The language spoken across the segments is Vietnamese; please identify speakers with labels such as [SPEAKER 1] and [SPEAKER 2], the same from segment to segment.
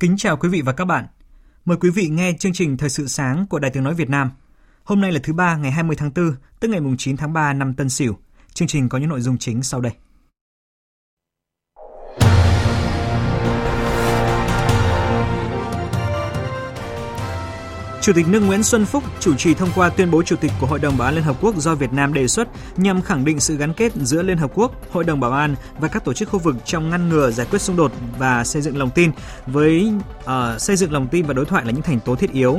[SPEAKER 1] Kính chào quý vị và các bạn. Mời quý vị nghe chương trình Thời sự sáng của Đài Tiếng Nói Việt Nam. Hôm nay là thứ ba ngày 20 tháng 4, tức ngày 9 tháng 3 năm Tân Sửu. Chương trình có những nội dung chính sau đây. Chủ tịch nước Nguyễn Xuân Phúc chủ trì thông qua tuyên bố Chủ tịch của Hội đồng Bảo an Liên Hợp Quốc do Việt Nam đề xuất nhằm khẳng định sự gắn kết giữa Liên Hợp Quốc, Hội đồng Bảo an và các tổ chức khu vực trong ngăn ngừa giải quyết xung đột và xây dựng lòng tin với uh, xây dựng lòng tin và đối thoại là những thành tố thiết yếu.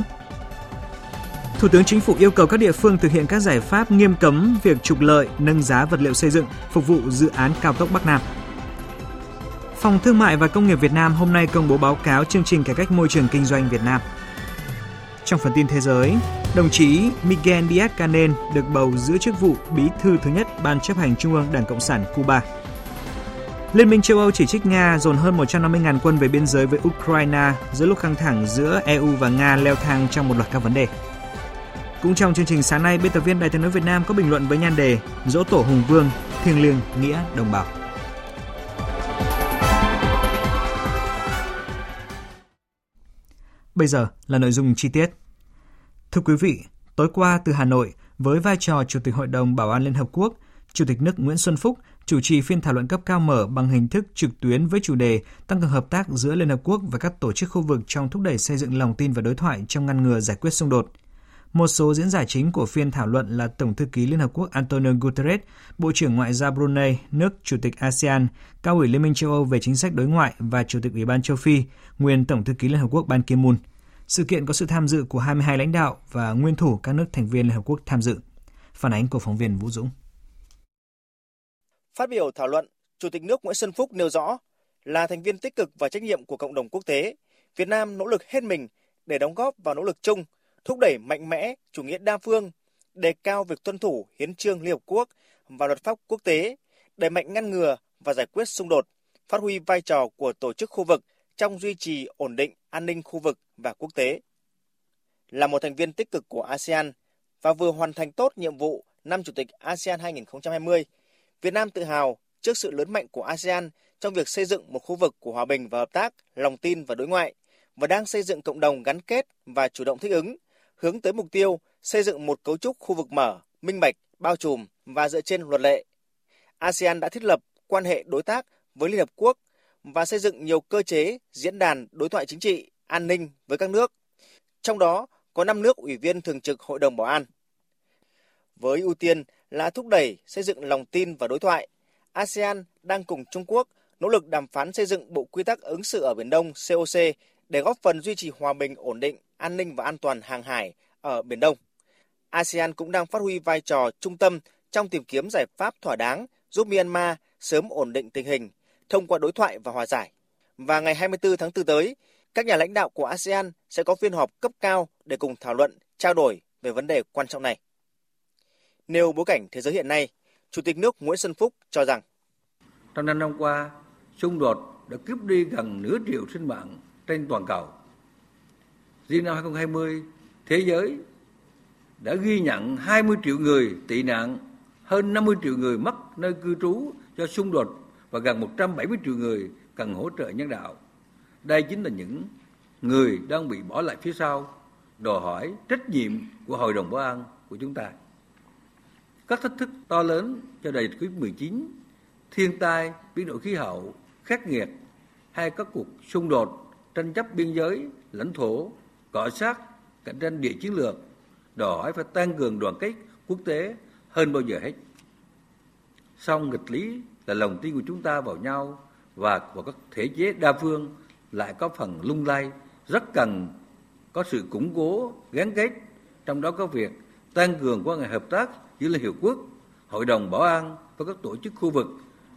[SPEAKER 1] Thủ tướng Chính phủ yêu cầu các địa phương thực hiện các giải pháp nghiêm cấm việc trục lợi, nâng giá vật liệu xây dựng phục vụ dự án cao tốc Bắc Nam. Phòng Thương mại và Công nghiệp Việt Nam hôm nay công bố báo cáo chương trình cải cách môi trường kinh doanh Việt Nam. Trong phần tin thế giới, đồng chí Miguel Díaz-Canel được bầu giữ chức vụ bí thư thứ nhất Ban chấp hành Trung ương Đảng Cộng sản Cuba. Liên minh châu Âu chỉ trích Nga dồn hơn 150.000 quân về biên giới với Ukraine giữa lúc căng thẳng giữa EU và Nga leo thang trong một loạt các vấn đề. Cũng trong chương trình sáng nay, biên tập viên Đài tiếng nói Việt Nam có bình luận với nhan đề Dỗ tổ Hùng Vương, thiêng liêng nghĩa đồng bào. Bây giờ là nội dung chi tiết. Thưa quý vị, tối qua từ Hà Nội, với vai trò Chủ tịch Hội đồng Bảo an Liên Hợp Quốc, Chủ tịch nước Nguyễn Xuân Phúc chủ trì phiên thảo luận cấp cao mở bằng hình thức trực tuyến với chủ đề tăng cường hợp tác giữa Liên Hợp Quốc và các tổ chức khu vực trong thúc đẩy xây dựng lòng tin và đối thoại trong ngăn ngừa giải quyết xung đột. Một số diễn giả chính của phiên thảo luận là Tổng thư ký Liên Hợp Quốc Antonio Guterres, Bộ trưởng Ngoại giao Brunei, nước Chủ tịch ASEAN, Cao ủy Liên minh châu Âu về chính sách đối ngoại và Chủ tịch Ủy ban châu Phi, nguyên Tổng thư ký Liên Hợp Quốc Ban Ki-moon. Sự kiện có sự tham dự của 22 lãnh đạo và nguyên thủ các nước thành viên Liên Hợp Quốc tham dự. Phản ánh của phóng viên Vũ Dũng.
[SPEAKER 2] Phát biểu thảo luận, Chủ tịch nước Nguyễn Xuân Phúc nêu rõ là thành viên tích cực và trách nhiệm của cộng đồng quốc tế, Việt Nam nỗ lực hết mình để đóng góp vào nỗ lực chung, thúc đẩy mạnh mẽ chủ nghĩa đa phương, đề cao việc tuân thủ hiến trương Liên Hợp Quốc và luật pháp quốc tế, đẩy mạnh ngăn ngừa và giải quyết xung đột, phát huy vai trò của tổ chức khu vực trong duy trì ổn định an ninh khu vực và quốc tế. Là một thành viên tích cực của ASEAN và vừa hoàn thành tốt nhiệm vụ năm Chủ tịch ASEAN 2020, Việt Nam tự hào trước sự lớn mạnh của ASEAN trong việc xây dựng một khu vực của hòa bình và hợp tác, lòng tin và đối ngoại và đang xây dựng cộng đồng gắn kết và chủ động thích ứng, hướng tới mục tiêu xây dựng một cấu trúc khu vực mở, minh bạch, bao trùm và dựa trên luật lệ. ASEAN đã thiết lập quan hệ đối tác với Liên Hợp Quốc và xây dựng nhiều cơ chế, diễn đàn đối thoại chính trị, an ninh với các nước. Trong đó có 5 nước ủy viên thường trực Hội đồng Bảo an. Với ưu tiên là thúc đẩy xây dựng lòng tin và đối thoại, ASEAN đang cùng Trung Quốc nỗ lực đàm phán xây dựng Bộ Quy tắc ứng xử ở Biển Đông COC để góp phần duy trì hòa bình, ổn định, an ninh và an toàn hàng hải ở Biển Đông. ASEAN cũng đang phát huy vai trò trung tâm trong tìm kiếm giải pháp thỏa đáng giúp Myanmar sớm ổn định tình hình, thông qua đối thoại và hòa giải. Và ngày 24 tháng 4 tới, các nhà lãnh đạo của ASEAN sẽ có phiên họp cấp cao để cùng thảo luận, trao đổi về vấn đề quan trọng này. Nêu bối cảnh thế giới hiện nay, Chủ tịch nước Nguyễn Xuân Phúc cho rằng
[SPEAKER 3] Trong năm năm qua, xung đột đã cướp đi gần nửa triệu sinh mạng trên toàn cầu. Riêng năm 2020, thế giới đã ghi nhận 20 triệu người tị nạn, hơn 50 triệu người mất nơi cư trú do xung đột và gần 170 triệu người cần hỗ trợ nhân đạo. Đây chính là những người đang bị bỏ lại phía sau, đòi hỏi trách nhiệm của Hội đồng Bảo an của chúng ta. Các thách thức to lớn cho đại dịch COVID-19, thiên tai, biến đổi khí hậu, khắc nghiệt hay các cuộc xung đột, tranh chấp biên giới, lãnh thổ, cọ sát, cạnh tranh địa chiến lược, đòi hỏi phải tăng cường đoàn kết quốc tế hơn bao giờ hết. Song nghịch lý là lòng tin của chúng ta vào nhau và vào các thể chế đa phương lại có phần lung lay, rất cần có sự củng cố, gắn kết, trong đó có việc tăng cường quan hệ hợp tác giữa Liên Hiệp Quốc, Hội đồng Bảo an và các tổ chức khu vực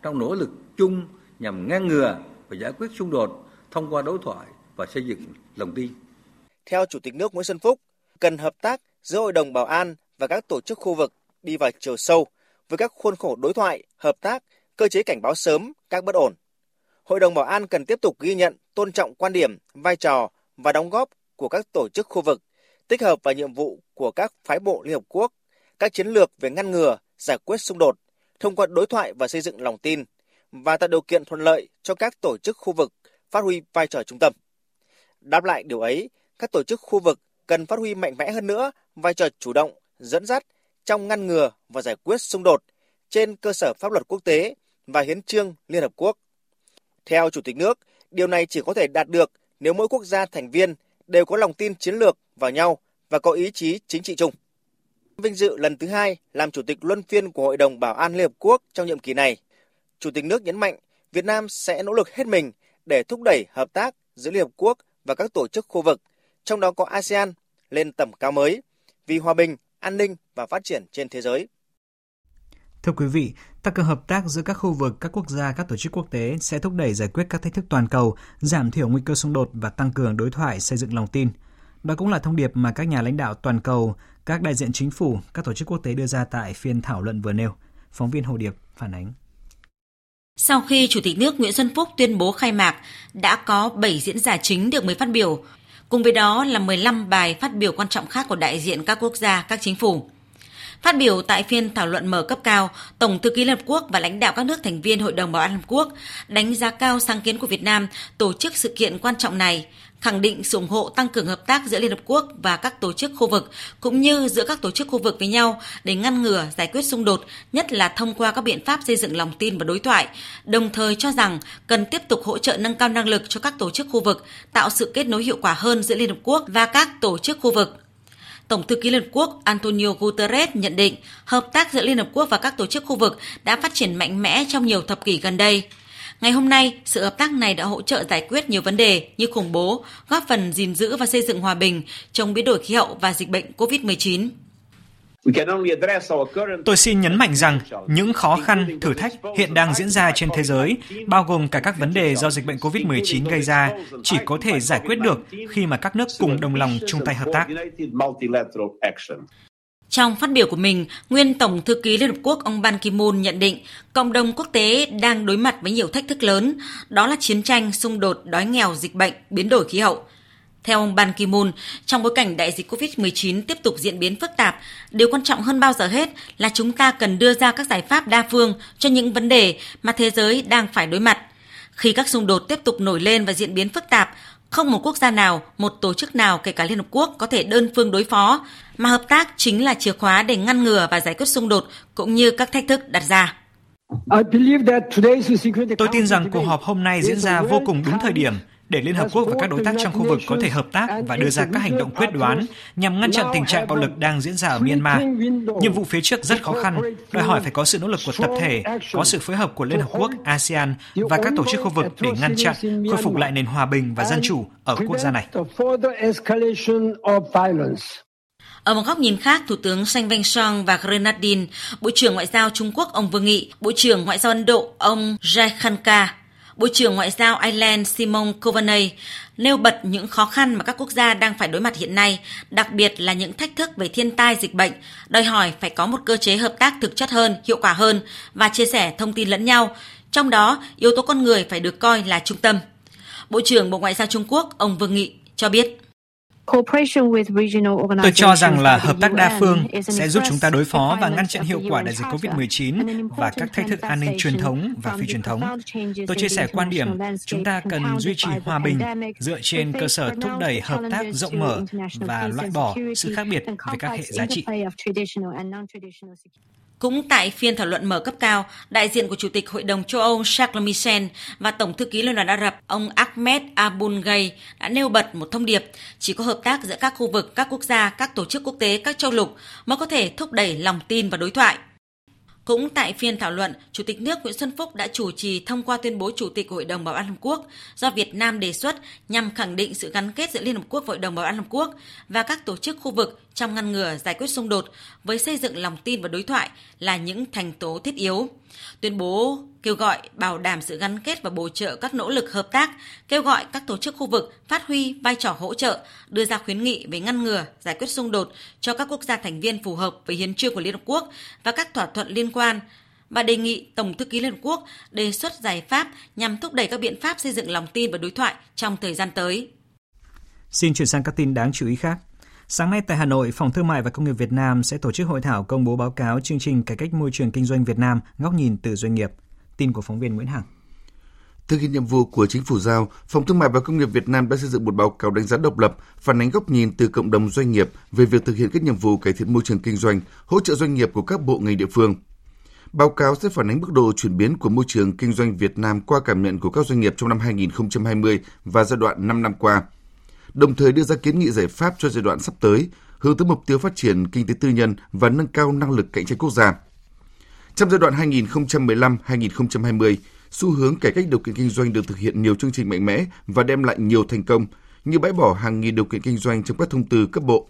[SPEAKER 3] trong nỗ lực chung nhằm ngăn ngừa và giải quyết xung đột thông qua đối thoại và xây dựng lòng tin.
[SPEAKER 2] Theo Chủ tịch nước Nguyễn Xuân Phúc, cần hợp tác giữa Hội đồng Bảo an và các tổ chức khu vực đi vào chiều sâu với các khuôn khổ đối thoại, hợp tác, cơ chế cảnh báo sớm các bất ổn. Hội đồng Bảo an cần tiếp tục ghi nhận, tôn trọng quan điểm, vai trò và đóng góp của các tổ chức khu vực, tích hợp vào nhiệm vụ của các phái bộ Liên Hợp Quốc, các chiến lược về ngăn ngừa, giải quyết xung đột, thông qua đối thoại và xây dựng lòng tin, và tạo điều kiện thuận lợi cho các tổ chức khu vực phát huy vai trò trung tâm. Đáp lại điều ấy, các tổ chức khu vực cần phát huy mạnh mẽ hơn nữa vai trò chủ động, dẫn dắt trong ngăn ngừa và giải quyết xung đột trên cơ sở pháp luật quốc tế và hiến trương Liên Hợp Quốc. Theo Chủ tịch nước, điều này chỉ có thể đạt được nếu mỗi quốc gia thành viên đều có lòng tin chiến lược vào nhau và có ý chí chính trị chung. Vinh dự lần thứ hai làm Chủ tịch luân phiên của Hội đồng Bảo an Liên Hợp Quốc trong nhiệm kỳ này. Chủ tịch nước nhấn mạnh Việt Nam sẽ nỗ lực hết mình để thúc đẩy hợp tác giữa Liên Hợp Quốc và các tổ chức khu vực, trong đó có ASEAN, lên tầm cao mới vì hòa bình, an ninh và phát triển trên thế giới.
[SPEAKER 1] Thưa quý vị, tăng cường hợp tác giữa các khu vực, các quốc gia, các tổ chức quốc tế sẽ thúc đẩy giải quyết các thách thức toàn cầu, giảm thiểu nguy cơ xung đột và tăng cường đối thoại, xây dựng lòng tin. Đó cũng là thông điệp mà các nhà lãnh đạo toàn cầu, các đại diện chính phủ, các tổ chức quốc tế đưa ra tại phiên thảo luận vừa nêu. Phóng viên Hồ Điệp phản ánh.
[SPEAKER 4] Sau khi Chủ tịch nước Nguyễn Xuân Phúc tuyên bố khai mạc, đã có 7 diễn giả chính được mời phát biểu. Cùng với đó là 15 bài phát biểu quan trọng khác của đại diện các quốc gia, các chính phủ. Phát biểu tại phiên thảo luận mở cấp cao, Tổng thư ký Liên Hợp Quốc và lãnh đạo các nước thành viên Hội đồng Bảo an Liên Hợp Quốc đánh giá cao sáng kiến của Việt Nam tổ chức sự kiện quan trọng này, khẳng định sự ủng hộ tăng cường hợp tác giữa Liên Hợp Quốc và các tổ chức khu vực, cũng như giữa các tổ chức khu vực với nhau để ngăn ngừa, giải quyết xung đột, nhất là thông qua các biện pháp xây dựng lòng tin và đối thoại, đồng thời cho rằng cần tiếp tục hỗ trợ nâng cao năng lực cho các tổ chức khu vực, tạo sự kết nối hiệu quả hơn giữa Liên Hợp Quốc và các tổ chức khu vực Tổng thư ký Liên Hợp Quốc Antonio Guterres nhận định hợp tác giữa Liên Hợp Quốc và các tổ chức khu vực đã phát triển mạnh mẽ trong nhiều thập kỷ gần đây. Ngày hôm nay, sự hợp tác này đã hỗ trợ giải quyết nhiều vấn đề như khủng bố, góp phần gìn giữ và xây dựng hòa bình, chống biến đổi khí hậu và dịch bệnh COVID-19.
[SPEAKER 1] Tôi xin nhấn mạnh rằng những khó khăn, thử thách hiện đang diễn ra trên thế giới, bao gồm cả các vấn đề do dịch bệnh COVID-19 gây ra, chỉ có thể giải quyết được khi mà các nước cùng đồng lòng chung tay hợp tác.
[SPEAKER 4] Trong phát biểu của mình, nguyên Tổng thư ký Liên Hợp Quốc ông Ban Ki-moon nhận định cộng đồng quốc tế đang đối mặt với nhiều thách thức lớn, đó là chiến tranh, xung đột, đói nghèo, dịch bệnh, biến đổi khí hậu. Theo ông Ban Ki-moon, trong bối cảnh đại dịch COVID-19 tiếp tục diễn biến phức tạp, điều quan trọng hơn bao giờ hết là chúng ta cần đưa ra các giải pháp đa phương cho những vấn đề mà thế giới đang phải đối mặt. Khi các xung đột tiếp tục nổi lên và diễn biến phức tạp, không một quốc gia nào, một tổ chức nào kể cả Liên Hợp Quốc có thể đơn phương đối phó, mà hợp tác chính là chìa khóa để ngăn ngừa và giải quyết xung đột cũng như các thách thức đặt ra.
[SPEAKER 1] Tôi tin rằng cuộc họp hôm nay diễn ra vô cùng đúng thời điểm để Liên Hợp Quốc và các đối tác trong khu vực có thể hợp tác và đưa ra các hành động quyết đoán nhằm ngăn chặn tình trạng bạo lực đang diễn ra ở Myanmar. Nhiệm vụ phía trước rất khó khăn, đòi hỏi phải có sự nỗ lực của tập thể, có sự phối hợp của Liên Hợp Quốc, ASEAN và các tổ chức khu vực để ngăn chặn, khôi phục lại nền hòa bình và dân chủ ở quốc gia này.
[SPEAKER 4] Ở một góc nhìn khác, Thủ tướng Sanh Veng Song và Grenadine, Bộ trưởng Ngoại giao Trung Quốc ông Vương Nghị, Bộ trưởng Ngoại giao Ấn Độ ông Jai Khanka Bộ trưởng Ngoại giao Ireland Simon Coveney nêu bật những khó khăn mà các quốc gia đang phải đối mặt hiện nay, đặc biệt là những thách thức về thiên tai dịch bệnh, đòi hỏi phải có một cơ chế hợp tác thực chất hơn, hiệu quả hơn và chia sẻ thông tin lẫn nhau. Trong đó, yếu tố con người phải được coi là trung tâm. Bộ trưởng Bộ Ngoại giao Trung Quốc ông Vương Nghị cho biết.
[SPEAKER 1] Tôi cho rằng là hợp tác đa phương sẽ giúp chúng ta đối phó và ngăn chặn hiệu quả đại dịch COVID-19 và các thách thức an ninh truyền thống và phi truyền thống. Tôi chia sẻ quan điểm chúng ta cần duy trì hòa bình dựa trên cơ sở thúc đẩy hợp tác rộng mở và loại bỏ sự khác biệt về các hệ giá trị.
[SPEAKER 4] Cũng tại phiên thảo luận mở cấp cao, đại diện của Chủ tịch Hội đồng châu Âu Charles Michel và Tổng thư ký Liên đoàn Ả Rập ông Ahmed Abul Gay đã nêu bật một thông điệp chỉ có hợp tác giữa các khu vực, các quốc gia, các tổ chức quốc tế, các châu lục mới có thể thúc đẩy lòng tin và đối thoại. Cũng tại phiên thảo luận, Chủ tịch nước Nguyễn Xuân Phúc đã chủ trì thông qua tuyên bố Chủ tịch Hội đồng Bảo an Liên Hợp Quốc do Việt Nam đề xuất nhằm khẳng định sự gắn kết giữa Liên Hợp Quốc và Hội đồng Bảo an Liên Hợp Quốc và các tổ chức khu vực trong ngăn ngừa giải quyết xung đột với xây dựng lòng tin và đối thoại là những thành tố thiết yếu. Tuyên bố kêu gọi bảo đảm sự gắn kết và bổ trợ các nỗ lực hợp tác, kêu gọi các tổ chức khu vực phát huy vai trò hỗ trợ, đưa ra khuyến nghị về ngăn ngừa, giải quyết xung đột cho các quốc gia thành viên phù hợp với hiến trương của Liên Hợp Quốc và các thỏa thuận liên quan và đề nghị Tổng thư ký Liên Hợp Quốc đề xuất giải pháp nhằm thúc đẩy các biện pháp xây dựng lòng tin và đối thoại trong thời gian tới.
[SPEAKER 1] Xin chuyển sang các tin đáng chú ý khác. Sáng nay tại Hà Nội, Phòng Thương mại và Công nghiệp Việt Nam sẽ tổ chức hội thảo công bố báo cáo chương trình cải cách môi trường kinh doanh Việt Nam góc nhìn từ doanh nghiệp. Tin của phóng viên Nguyễn Hằng.
[SPEAKER 5] Thực hiện nhiệm vụ của chính phủ giao, Phòng Thương mại và Công nghiệp Việt Nam đã xây dựng một báo cáo đánh giá độc lập, phản ánh góc nhìn từ cộng đồng doanh nghiệp về việc thực hiện các nhiệm vụ cải thiện môi trường kinh doanh, hỗ trợ doanh nghiệp của các bộ ngành địa phương. Báo cáo sẽ phản ánh mức độ chuyển biến của môi trường kinh doanh Việt Nam qua cảm nhận của các doanh nghiệp trong năm 2020 và giai đoạn 5 năm qua – đồng thời đưa ra kiến nghị giải pháp cho giai đoạn sắp tới, hướng tới mục tiêu phát triển kinh tế tư nhân và nâng cao năng lực cạnh tranh quốc gia. Trong giai đoạn 2015-2020, xu hướng cải cách điều kiện kinh doanh được thực hiện nhiều chương trình mạnh mẽ và đem lại nhiều thành công, như bãi bỏ hàng nghìn điều kiện kinh doanh trong các thông tư cấp bộ.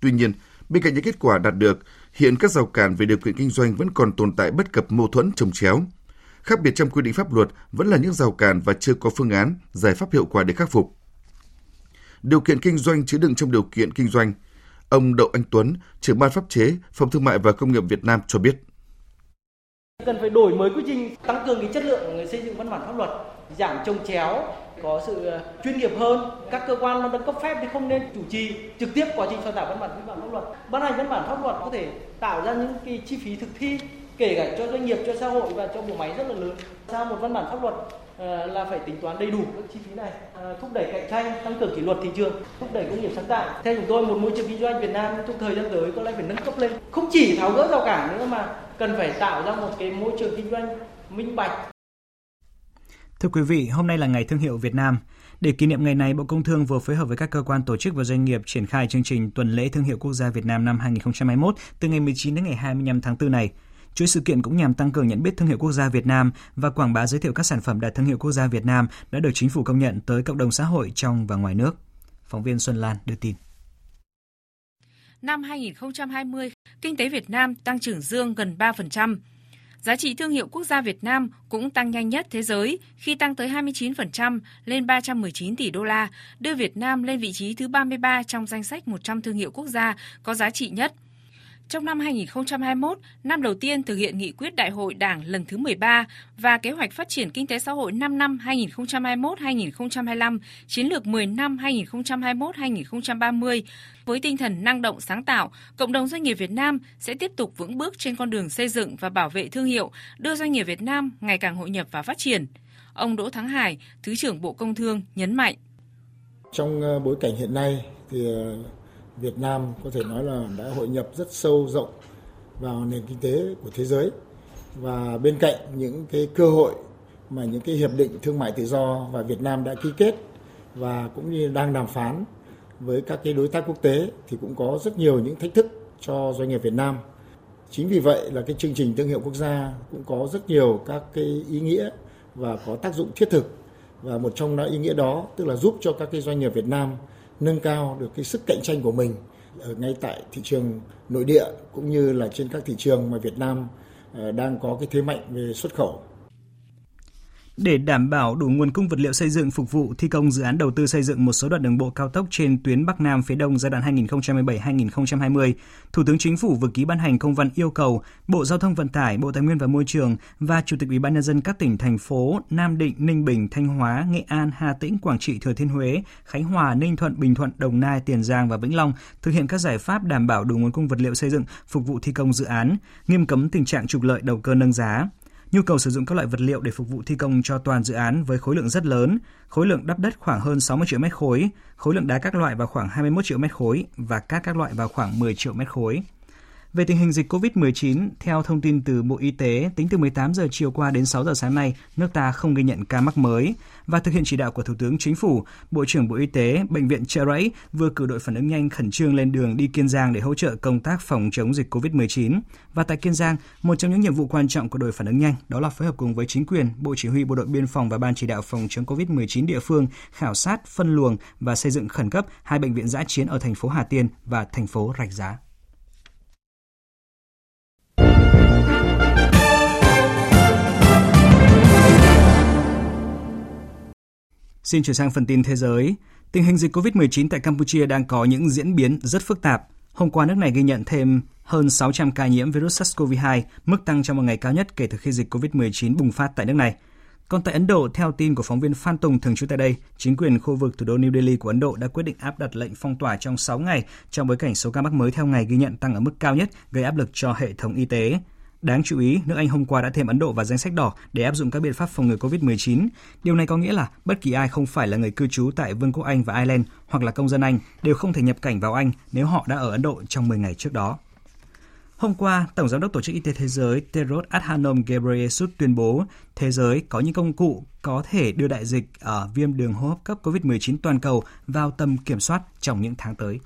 [SPEAKER 5] Tuy nhiên, bên cạnh những kết quả đạt được, hiện các rào cản về điều kiện kinh doanh vẫn còn tồn tại bất cập mâu thuẫn trồng chéo. Khác biệt trong quy định pháp luật vẫn là những rào cản và chưa có phương án, giải pháp hiệu quả để khắc phục điều kiện kinh doanh chứa đựng trong điều kiện kinh doanh. Ông Đậu Anh Tuấn, trưởng ban pháp chế, Phòng Thương mại và Công nghiệp Việt Nam cho biết.
[SPEAKER 6] Cần phải đổi mới quy trình, tăng cường cái chất lượng xây dựng văn bản pháp luật, giảm trồng chéo, có sự ờ, chuyên nghiệp hơn. Các cơ quan đang cấp phép thì không nên chủ trì trực tiếp quá trình soạn thảo văn bản quy phạm pháp luật. Ban hành văn bản pháp luật có thể tạo ra những cái chi phí thực thi kể cả cho doanh nghiệp, cho xã hội và cho bộ máy rất là lớn. Sao một văn bản pháp luật Ờ, là phải tính toán đầy đủ các chi phí này, à, thúc đẩy cạnh tranh, tăng cường kỷ luật thị trường, thúc đẩy công nghiệp sáng tạo. Theo chúng tôi, một môi trường kinh doanh Việt Nam trong thời gian tới có lẽ phải nâng cấp lên, không chỉ tháo gỡ rào cản nữa mà cần phải tạo ra một cái môi trường kinh doanh minh bạch.
[SPEAKER 1] Thưa quý vị, hôm nay là ngày thương hiệu Việt Nam. Để kỷ niệm ngày này, Bộ Công Thương vừa phối hợp với các cơ quan tổ chức và doanh nghiệp triển khai chương trình tuần lễ thương hiệu quốc gia Việt Nam năm 2021 từ ngày 19 đến ngày 25 tháng 4 này. Chuỗi sự kiện cũng nhằm tăng cường nhận biết thương hiệu quốc gia Việt Nam và quảng bá giới thiệu các sản phẩm đạt thương hiệu quốc gia Việt Nam đã được chính phủ công nhận tới cộng đồng xã hội trong và ngoài nước. Phóng viên Xuân Lan đưa tin.
[SPEAKER 7] Năm 2020, kinh tế Việt Nam tăng trưởng dương gần 3%. Giá trị thương hiệu quốc gia Việt Nam cũng tăng nhanh nhất thế giới khi tăng tới 29% lên 319 tỷ đô la, đưa Việt Nam lên vị trí thứ 33 trong danh sách 100 thương hiệu quốc gia có giá trị nhất – trong năm 2021, năm đầu tiên thực hiện nghị quyết Đại hội Đảng lần thứ 13 và kế hoạch phát triển kinh tế xã hội 5 năm 2021-2025, chiến lược 10 năm 2021-2030, với tinh thần năng động sáng tạo, cộng đồng doanh nghiệp Việt Nam sẽ tiếp tục vững bước trên con đường xây dựng và bảo vệ thương hiệu, đưa doanh nghiệp Việt Nam ngày càng hội nhập và phát triển. Ông Đỗ Thắng Hải, Thứ trưởng Bộ Công Thương nhấn mạnh.
[SPEAKER 8] Trong ờ, bối cảnh hiện nay thì ờ, Việt Nam có thể nói là đã hội nhập rất sâu rộng vào nền kinh tế của thế giới và bên cạnh những cái cơ hội mà những cái hiệp định thương mại tự do và Việt Nam đã ký kết và cũng như đang đàm phán với các cái đối tác quốc tế thì cũng có rất nhiều những thách thức cho doanh nghiệp Việt Nam. Chính vì vậy là cái chương trình thương hiệu quốc gia cũng có rất nhiều các cái ý nghĩa và có tác dụng thiết thực và một trong đó ý nghĩa đó tức là giúp cho các cái doanh nghiệp Việt Nam nâng cao được cái sức cạnh tranh của mình ở ngay tại thị trường nội địa cũng như là trên các thị trường mà Việt Nam ờ, đang có cái thế mạnh về xuất khẩu.
[SPEAKER 1] Để đảm bảo đủ nguồn cung vật liệu xây dựng phục vụ thi công dự án đầu tư xây dựng một số đoạn đường bộ cao tốc trên tuyến Bắc Nam phía Đông giai đoạn 2017-2020, Thủ tướng Chính phủ vừa ký ban hành công văn yêu cầu Bộ Giao thông Vận tải, Bộ Tài nguyên và Môi trường và Chủ tịch Ủy ban nhân dân các tỉnh thành phố Nam Định, Ninh Bình, Thanh Hóa, Nghệ An, Hà Tĩnh, Quảng Trị, Thừa Thiên Huế, Khánh Hòa, Ninh Thuận, Bình Thuận, Đồng Nai, Tiền Giang và Vĩnh Long thực hiện các giải pháp đảm bảo đủ nguồn cung vật liệu xây dựng phục vụ thi công dự án, nghiêm cấm tình trạng trục lợi đầu cơ nâng giá. Nhu cầu sử dụng các loại vật liệu để phục vụ thi công cho toàn dự án với khối lượng rất lớn, khối lượng đắp đất khoảng hơn 60 triệu mét khối, khối lượng đá các loại vào khoảng 21 triệu mét khối và cát các loại vào khoảng 10 triệu mét khối. Về tình hình dịch COVID-19, theo thông tin từ Bộ Y tế, tính từ 18 giờ chiều qua đến 6 giờ sáng nay, nước ta không ghi nhận ca mắc mới. Và thực hiện chỉ đạo của Thủ tướng Chính phủ, Bộ trưởng Bộ Y tế, Bệnh viện Trợ Rẫy vừa cử đội phản ứng nhanh khẩn trương lên đường đi Kiên Giang để hỗ trợ công tác phòng chống dịch COVID-19. Và tại Kiên Giang, một trong những nhiệm vụ quan trọng của đội phản ứng nhanh đó là phối hợp cùng với chính quyền, Bộ Chỉ huy Bộ đội Biên phòng và Ban chỉ đạo phòng chống COVID-19 địa phương khảo sát, phân luồng và xây dựng khẩn cấp hai bệnh viện giã chiến ở thành phố Hà Tiên và thành phố Rạch Giá. Xin chuyển sang phần tin thế giới. Tình hình dịch COVID-19 tại Campuchia đang có những diễn biến rất phức tạp. Hôm qua nước này ghi nhận thêm hơn 600 ca nhiễm virus SARS-CoV-2, mức tăng trong một ngày cao nhất kể từ khi dịch COVID-19 bùng phát tại nước này. Còn tại Ấn Độ, theo tin của phóng viên Phan Tùng thường trú tại đây, chính quyền khu vực thủ đô New Delhi của Ấn Độ đã quyết định áp đặt lệnh phong tỏa trong 6 ngày trong bối cảnh số ca mắc mới theo ngày ghi nhận tăng ở mức cao nhất, gây áp lực cho hệ thống y tế. Đáng chú ý, nước Anh hôm qua đã thêm Ấn Độ vào danh sách đỏ để áp dụng các biện pháp phòng ngừa COVID-19. Điều này có nghĩa là bất kỳ ai không phải là người cư trú tại Vương quốc Anh và Ireland hoặc là công dân Anh đều không thể nhập cảnh vào Anh nếu họ đã ở Ấn Độ trong 10 ngày trước đó. Hôm qua, Tổng giám đốc Tổ chức Y tế Thế giới Tedros Adhanom Ghebreyesus tuyên bố thế giới có những công cụ có thể đưa đại dịch ở viêm đường hô hấp cấp COVID-19 toàn cầu vào tầm kiểm soát trong những tháng tới.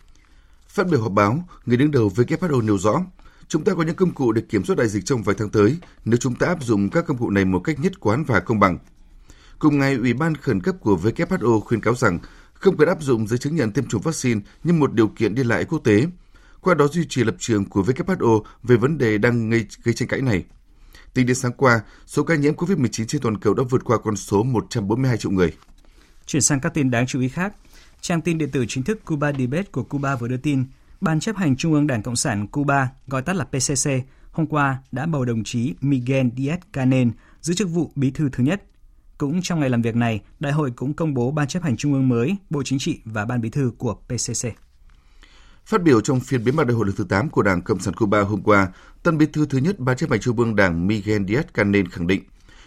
[SPEAKER 5] Phát biểu họp báo, người đứng đầu WHO nêu rõ, chúng ta có những công cụ để kiểm soát đại dịch trong vài tháng tới nếu chúng ta áp dụng các công cụ này một cách nhất quán và công bằng. Cùng ngày, Ủy ban khẩn cấp của WHO khuyên cáo rằng không cần áp dụng giấy chứng nhận tiêm chủng vaccine như một điều kiện đi lại quốc tế, qua đó duy trì lập trường của WHO về vấn đề đang gây, gây tranh cãi này. Tính đến sáng qua, số ca nhiễm COVID-19 trên toàn cầu đã vượt qua con số 142 triệu người.
[SPEAKER 1] Chuyển sang các tin đáng chú ý khác. Trang tin điện tử chính thức Cuba Debate của Cuba vừa đưa tin, Ban chấp hành Trung ương Đảng Cộng sản Cuba, gọi tắt là PCC, hôm qua đã bầu đồng chí Miguel Díaz-Canel giữ chức vụ bí thư thứ nhất. Cũng trong ngày làm việc này, đại hội cũng công bố Ban chấp hành Trung ương mới, Bộ Chính trị và Ban bí thư của PCC.
[SPEAKER 5] Phát biểu trong phiên bế mạc đại hội lần thứ 8 của Đảng Cộng sản Cuba hôm qua, tân bí thư thứ nhất Ban chấp hành Trung ương Đảng Miguel Díaz-Canel khẳng định,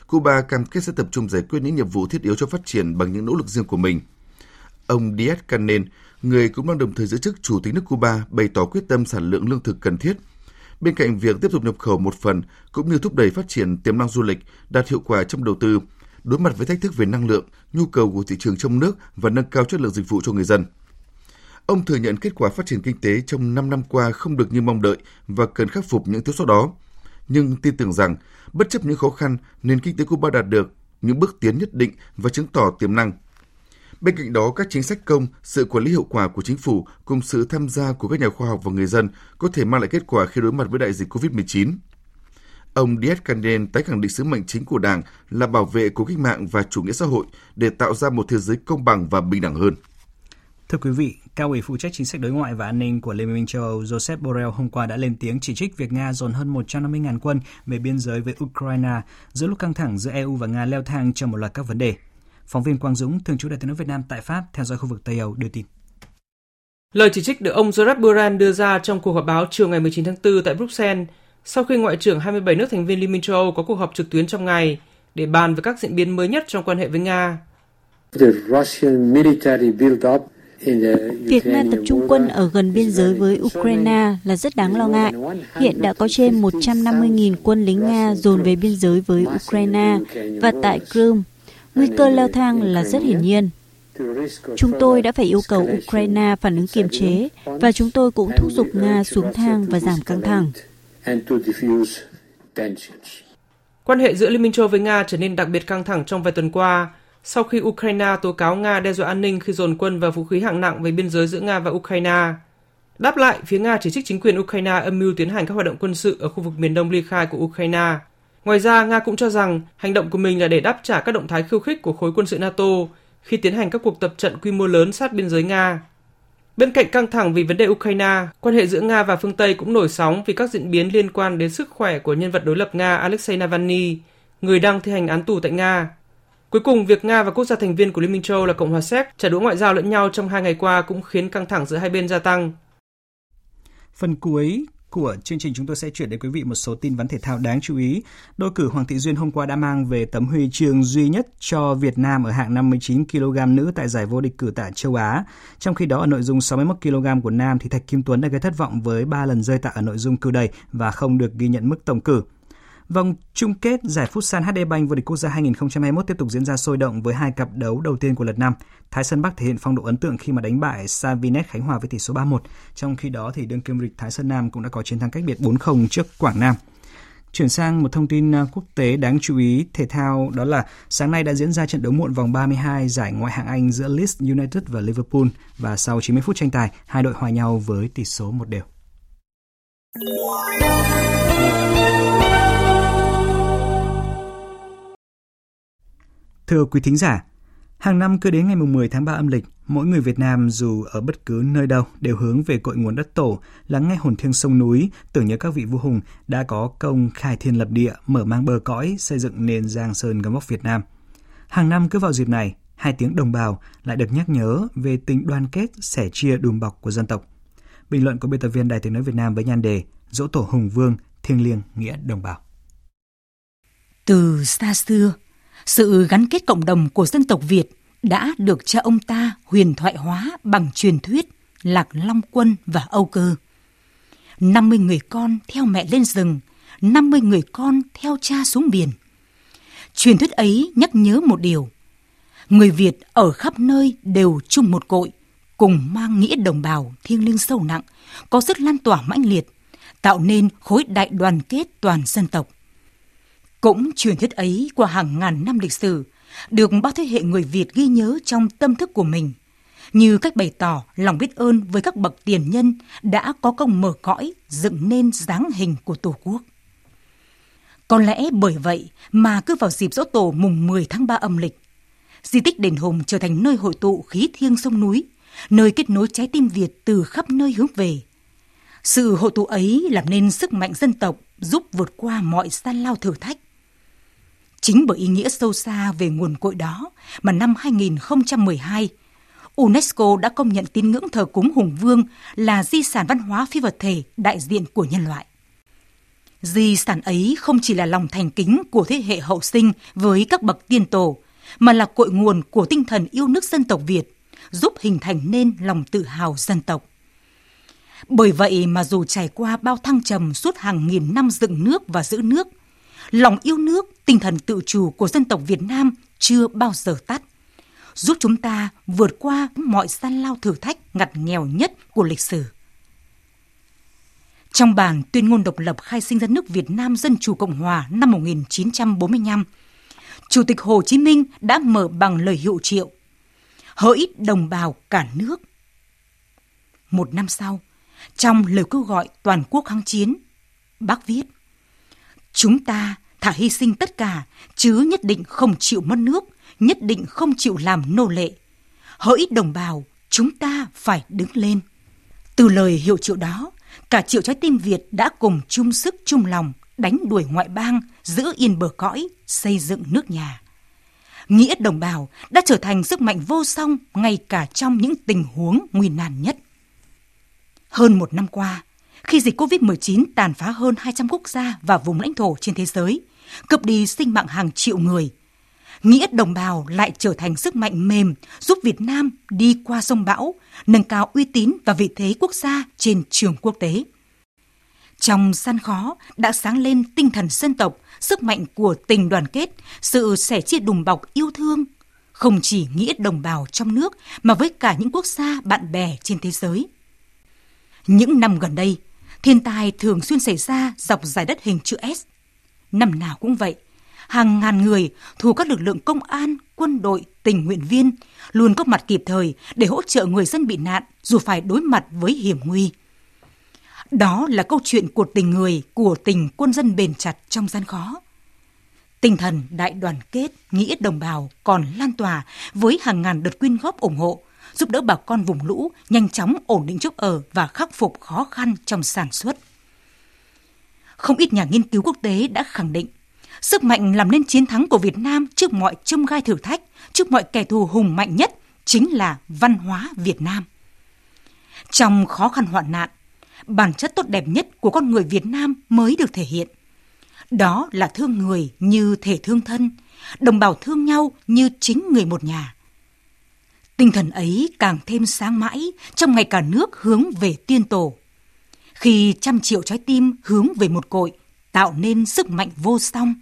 [SPEAKER 5] Cuba cam kết sẽ tập trung giải quyết những nhiệm vụ thiết yếu cho phát triển bằng những nỗ lực riêng của mình. Ông Díaz-Canel, người cũng đang đồng thời giữ chức Chủ tịch nước Cuba, bày tỏ quyết tâm sản lượng lương thực cần thiết. Bên cạnh việc tiếp tục nhập khẩu một phần, cũng như thúc đẩy phát triển tiềm năng du lịch, đạt hiệu quả trong đầu tư, đối mặt với thách thức về năng lượng, nhu cầu của thị trường trong nước và nâng cao chất lượng dịch vụ cho người dân. Ông thừa nhận kết quả phát triển kinh tế trong 5 năm qua không được như mong đợi và cần khắc phục những thiếu sót đó. Nhưng tin tưởng rằng, bất chấp những khó khăn, nền kinh tế Cuba đạt được những bước tiến nhất định và chứng tỏ tiềm năng. Bên cạnh đó, các chính sách công, sự quản lý hiệu quả của chính phủ cùng sự tham gia của các nhà khoa học và người dân có thể mang lại kết quả khi đối mặt với đại dịch COVID-19. Ông Diaz-Canel tái khẳng định sứ mệnh chính của Đảng là bảo vệ cuộc cách mạng và chủ nghĩa xã hội để tạo ra một thế giới công bằng và bình đẳng hơn.
[SPEAKER 1] Thưa quý vị, cao ủy phụ trách chính sách đối ngoại và an ninh của Liên minh châu Âu Joseph Borrell hôm qua đã lên tiếng chỉ trích việc Nga dồn hơn 150.000 quân về biên giới với Ukraine giữa lúc căng thẳng giữa EU và Nga leo thang trong một loạt các vấn đề. Phóng viên Quang Dũng, thường trú Đại tiếng nói Việt Nam tại Pháp, theo dõi khu vực Tây Âu đưa tin.
[SPEAKER 9] Lời chỉ trích được ông Joseph Borrell đưa ra trong cuộc họp báo chiều ngày 19 tháng 4 tại Bruxelles sau khi Ngoại trưởng 27 nước thành viên Liên minh châu Âu có cuộc họp trực tuyến trong ngày để bàn về các diễn biến mới nhất trong quan hệ với Nga.
[SPEAKER 10] Việc Nga tập trung quân ở gần biên giới với Ukraine là rất đáng lo ngại. Hiện đã có trên 150.000 quân lính Nga dồn về biên giới với Ukraine và tại Crimea. Nguy cơ leo thang là rất hiển nhiên. Chúng tôi đã phải yêu cầu Ukraine phản ứng kiềm chế và chúng tôi cũng thúc giục Nga xuống thang và giảm căng thẳng.
[SPEAKER 9] Quan hệ giữa Liên minh châu với Nga trở nên đặc biệt căng thẳng trong vài tuần qua sau khi Ukraine tố cáo Nga đe dọa an ninh khi dồn quân và vũ khí hạng nặng về biên giới giữa Nga và Ukraine. Đáp lại, phía Nga chỉ trích chính quyền Ukraine âm mưu tiến hành các hoạt động quân sự ở khu vực miền đông ly khai của Ukraine. Ngoài ra, Nga cũng cho rằng hành động của mình là để đáp trả các động thái khiêu khích của khối quân sự NATO khi tiến hành các cuộc tập trận quy mô lớn sát biên giới Nga. Bên cạnh căng thẳng vì vấn đề Ukraine, quan hệ giữa Nga và phương Tây cũng nổi sóng vì các diễn biến liên quan đến sức khỏe của nhân vật đối lập Nga Alexei Navalny, người đang thi hành án tù tại Nga. Cuối cùng, việc Nga và quốc gia thành viên của Liên minh châu là Cộng hòa Séc trả đũa ngoại giao lẫn nhau trong hai ngày qua cũng khiến căng thẳng giữa hai bên gia tăng.
[SPEAKER 1] Phần cuối của chương trình chúng tôi sẽ chuyển đến quý vị một số tin vắn thể thao đáng chú ý. Đôi cử Hoàng Thị Duyên hôm qua đã mang về tấm huy chương duy nhất cho Việt Nam ở hạng 59 kg nữ tại giải vô địch cử tạ châu Á. Trong khi đó, ở nội dung 61 kg của nam thì Thạch Kim Tuấn đã gây thất vọng với 3 lần rơi tạ ở nội dung cử đầy và không được ghi nhận mức tổng cử. Vòng chung kết giải Futsal HD Bank vô địch quốc gia 2021 tiếp tục diễn ra sôi động với hai cặp đấu đầu tiên của lượt năm. Thái Sơn Bắc thể hiện phong độ ấn tượng khi mà đánh bại Savinet Khánh Hòa với tỷ số 3-1. Trong khi đó thì đương kim vô địch Thái Sơn Nam cũng đã có chiến thắng cách biệt 4-0 trước Quảng Nam. Chuyển sang một thông tin à, quốc tế đáng chú ý thể thao đó là sáng nay đã diễn ra trận đấu muộn vòng 32 giải ngoại hạng Anh giữa Leeds United và Liverpool và sau 90 phút tranh tài, hai đội hòa nhau với tỷ số một đều. Thưa quý thính giả, hàng năm cứ đến ngày 10 tháng 3 âm lịch, mỗi người Việt Nam dù ở bất cứ nơi đâu đều hướng về cội nguồn đất tổ, lắng nghe hồn thiêng sông núi, tưởng nhớ các vị vua hùng đã có công khai thiên lập địa, mở mang bờ cõi, xây dựng nền Giang Sơn gấm vóc Việt Nam. Hàng năm cứ vào dịp này, hai tiếng đồng bào lại được nhắc nhớ về tình đoàn kết, sẻ chia đùm bọc của dân tộc. Bình luận của biên tập viên Đài tiếng nói Việt Nam với nhan đề Dỗ tổ Hùng Vương, thiêng liêng nghĩa đồng bào.
[SPEAKER 11] Từ xa xưa, sự gắn kết cộng đồng của dân tộc Việt đã được cha ông ta huyền thoại hóa bằng truyền thuyết Lạc Long Quân và Âu Cơ. 50 người con theo mẹ lên rừng, 50 người con theo cha xuống biển. Truyền thuyết ấy nhắc nhớ một điều. Người Việt ở khắp nơi đều chung một cội, cùng mang nghĩa đồng bào thiêng liêng sâu nặng, có sức lan tỏa mãnh liệt, tạo nên khối đại đoàn kết toàn dân tộc. Cũng truyền thuyết ấy qua hàng ngàn năm lịch sử, được bao thế hệ người Việt ghi nhớ trong tâm thức của mình, như cách bày tỏ lòng biết ơn với các bậc tiền nhân đã có công mở cõi dựng nên dáng hình của Tổ quốc. Có lẽ bởi vậy mà cứ vào dịp dỗ tổ mùng 10 tháng 3 âm lịch, di tích đền Hùng trở thành nơi hội tụ khí thiêng sông núi, nơi kết nối trái tim Việt từ khắp nơi hướng về. Sự hội tụ ấy làm nên sức mạnh dân tộc giúp vượt qua mọi gian lao thử thách, Chính bởi ý nghĩa sâu xa về nguồn cội đó mà năm 2012, UNESCO đã công nhận tín ngưỡng thờ cúng Hùng Vương là di sản văn hóa phi vật thể đại diện của nhân loại. Di sản ấy không chỉ là lòng thành kính của thế hệ hậu sinh với các bậc tiên tổ, mà là cội nguồn của tinh thần yêu nước dân tộc Việt, giúp hình thành nên lòng tự hào dân tộc. Bởi vậy mà dù trải qua bao thăng trầm suốt hàng nghìn năm dựng nước và giữ nước, lòng yêu nước, tinh thần tự chủ của dân tộc Việt Nam chưa bao giờ tắt, giúp chúng ta vượt qua mọi gian lao thử thách ngặt nghèo nhất của lịch sử. Trong bản tuyên ngôn độc lập khai sinh ra nước Việt Nam Dân Chủ Cộng Hòa năm 1945, Chủ tịch Hồ Chí Minh đã mở bằng lời hiệu triệu hỡi đồng bào cả nước. Một năm sau, trong lời kêu gọi toàn quốc kháng chiến, bác viết Chúng ta thả hy sinh tất cả, chứ nhất định không chịu mất nước, nhất định không chịu làm nô lệ. Hỡi đồng bào, chúng ta phải đứng lên. Từ lời hiệu triệu đó, cả triệu trái tim Việt đã cùng chung sức chung lòng đánh đuổi ngoại bang, giữ yên bờ cõi, xây dựng nước nhà. Nghĩa đồng bào đã trở thành sức mạnh vô song ngay cả trong những tình huống nguy nan nhất. Hơn một năm qua, khi dịch COVID-19 tàn phá hơn 200 quốc gia và vùng lãnh thổ trên thế giới, cướp đi sinh mạng hàng triệu người. Nghĩa đồng bào lại trở thành sức mạnh mềm giúp Việt Nam đi qua sông bão, nâng cao uy tín và vị thế quốc gia trên trường quốc tế. Trong gian khó đã sáng lên tinh thần dân tộc, sức mạnh của tình đoàn kết, sự sẻ chia đùm bọc yêu thương, không chỉ nghĩa đồng bào trong nước mà với cả những quốc gia bạn bè trên thế giới. Những năm gần đây, thiên tai thường xuyên xảy ra dọc dài đất hình chữ S. Năm nào cũng vậy, hàng ngàn người thuộc các lực lượng công an, quân đội, tình nguyện viên luôn có mặt kịp thời để hỗ trợ người dân bị nạn dù phải đối mặt với hiểm nguy. Đó là câu chuyện của tình người, của tình quân dân bền chặt trong gian khó. Tinh thần đại đoàn kết, nghĩa đồng bào còn lan tỏa với hàng ngàn đợt quyên góp ủng hộ, giúp đỡ bà con vùng lũ nhanh chóng ổn định chỗ ở và khắc phục khó khăn trong sản xuất. Không ít nhà nghiên cứu quốc tế đã khẳng định sức mạnh làm nên chiến thắng của Việt Nam trước mọi chông gai thử thách, trước mọi kẻ thù hùng mạnh nhất chính là văn hóa Việt Nam. Trong khó khăn hoạn nạn, bản chất tốt đẹp nhất của con người Việt Nam mới được thể hiện. Đó là thương người như thể thương thân, đồng bào thương nhau như chính người một nhà. Tinh thần ấy càng thêm sáng mãi trong ngày cả nước hướng về tiên tổ. Khi trăm triệu trái tim hướng về một cội, tạo nên sức mạnh vô song,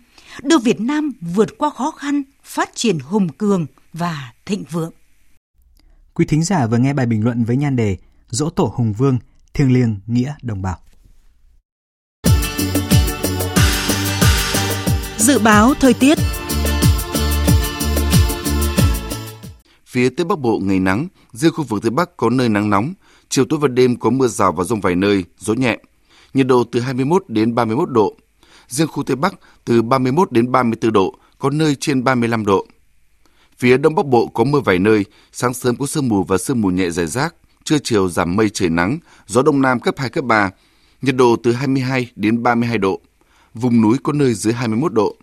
[SPEAKER 11] đưa Việt Nam vượt qua khó khăn, phát triển hùng cường và thịnh vượng.
[SPEAKER 1] Quý thính giả vừa nghe bài bình luận với nhan đề Dỗ tổ Hùng Vương, thiêng liêng nghĩa đồng bào.
[SPEAKER 12] Dự báo thời tiết
[SPEAKER 5] Phía Tây Bắc Bộ ngày nắng, riêng khu vực Tây Bắc có nơi nắng nóng, chiều tối và đêm có mưa rào và rông vài nơi, gió nhẹ. Nhiệt độ từ 21 đến 31 độ. Riêng khu Tây Bắc từ 31 đến 34 độ, có nơi trên 35 độ. Phía Đông Bắc Bộ có mưa vài nơi, sáng sớm có sương mù và sương mù nhẹ rải rác, trưa chiều giảm mây trời nắng, gió Đông Nam cấp 2, cấp 3, nhiệt độ từ 22 đến 32 độ. Vùng núi có nơi dưới 21 độ.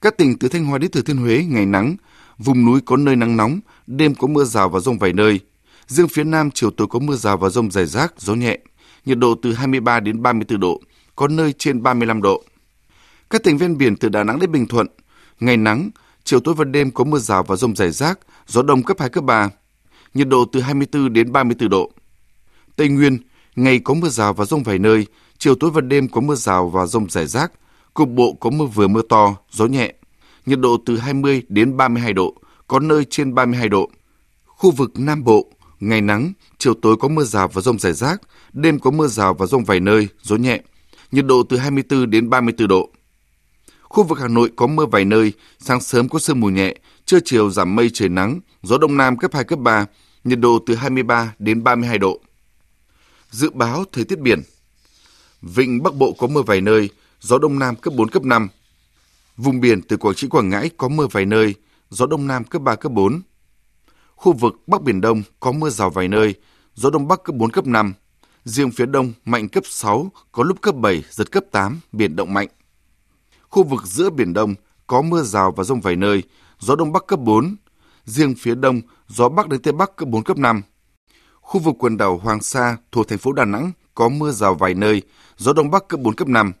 [SPEAKER 5] Các tỉnh từ Thanh Hóa đến Thừa Thiên Huế ngày nắng, vùng núi có nơi nắng nóng, đêm có mưa rào và rông vài nơi. Riêng phía Nam chiều tối có mưa rào và rông rải rác, gió nhẹ, nhiệt độ từ 23 đến 34 độ, có nơi trên 35 độ. Các tỉnh ven biển từ Đà Nẵng đến Bình Thuận, ngày nắng, chiều tối và đêm có mưa rào và rông rải rác, gió đông cấp 2, cấp 3, nhiệt độ từ 24 đến 34 độ. Tây Nguyên, ngày có mưa rào và rông vài nơi, chiều tối và đêm có mưa rào và rông rải rác, cục bộ có mưa vừa mưa to, gió nhẹ, nhiệt độ từ 20 đến 32 độ, có nơi trên 32 độ. Khu vực Nam Bộ, ngày nắng, chiều tối có mưa rào và rông rải rác, đêm có mưa rào và rông vài nơi, gió nhẹ, nhiệt độ từ 24 đến 34 độ. Khu vực Hà Nội có mưa vài nơi, sáng sớm có sương mù nhẹ, trưa chiều giảm mây trời nắng, gió đông nam cấp 2, cấp 3, nhiệt độ từ 23 đến 32 độ. Dự báo thời tiết biển Vịnh Bắc Bộ có mưa vài nơi, gió đông nam cấp 4, cấp 5. Vùng biển từ Quảng Trị, Quảng Ngãi có mưa vài nơi, gió đông nam cấp 3, cấp 4. Khu vực Bắc Biển Đông có mưa rào vài nơi, gió đông bắc cấp 4, cấp 5. Riêng phía đông mạnh cấp 6, có lúc cấp 7, giật cấp 8, biển động mạnh. Khu vực giữa Biển Đông có mưa rào và rông vài nơi, gió đông bắc cấp 4. Riêng phía đông, gió bắc đến tây bắc cấp 4, cấp 5. Khu vực quần đảo Hoàng Sa thuộc thành phố Đà Nẵng có mưa rào vài nơi, gió đông bắc cấp 4, cấp 5.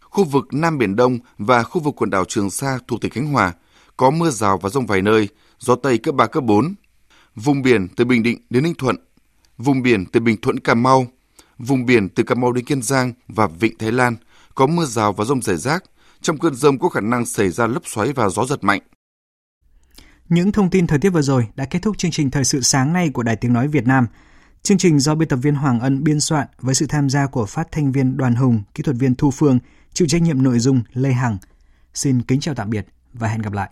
[SPEAKER 5] Khu vực Nam Biển Đông và khu vực quần đảo Trường Sa thuộc tỉnh Khánh Hòa có mưa rào và rông vài nơi, gió Tây cấp 3, cấp 4. Vùng biển từ Bình Định đến Ninh Thuận, vùng biển từ Bình Thuận Cà Mau, vùng biển từ Cà Mau đến Kiên Giang và Vịnh Thái Lan có mưa rào và rông rải rác, trong cơn rông có khả năng xảy ra lốc xoáy và gió giật mạnh.
[SPEAKER 1] Những thông tin thời tiết vừa rồi đã kết thúc chương trình thời sự sáng nay của Đài Tiếng Nói Việt Nam. Chương trình do biên tập viên Hoàng Ân biên soạn với sự tham gia của phát thanh viên Đoàn Hùng, kỹ thuật viên Thu Phương, chịu trách nhiệm nội dung Lê Hằng. Xin kính chào tạm biệt và hẹn gặp lại.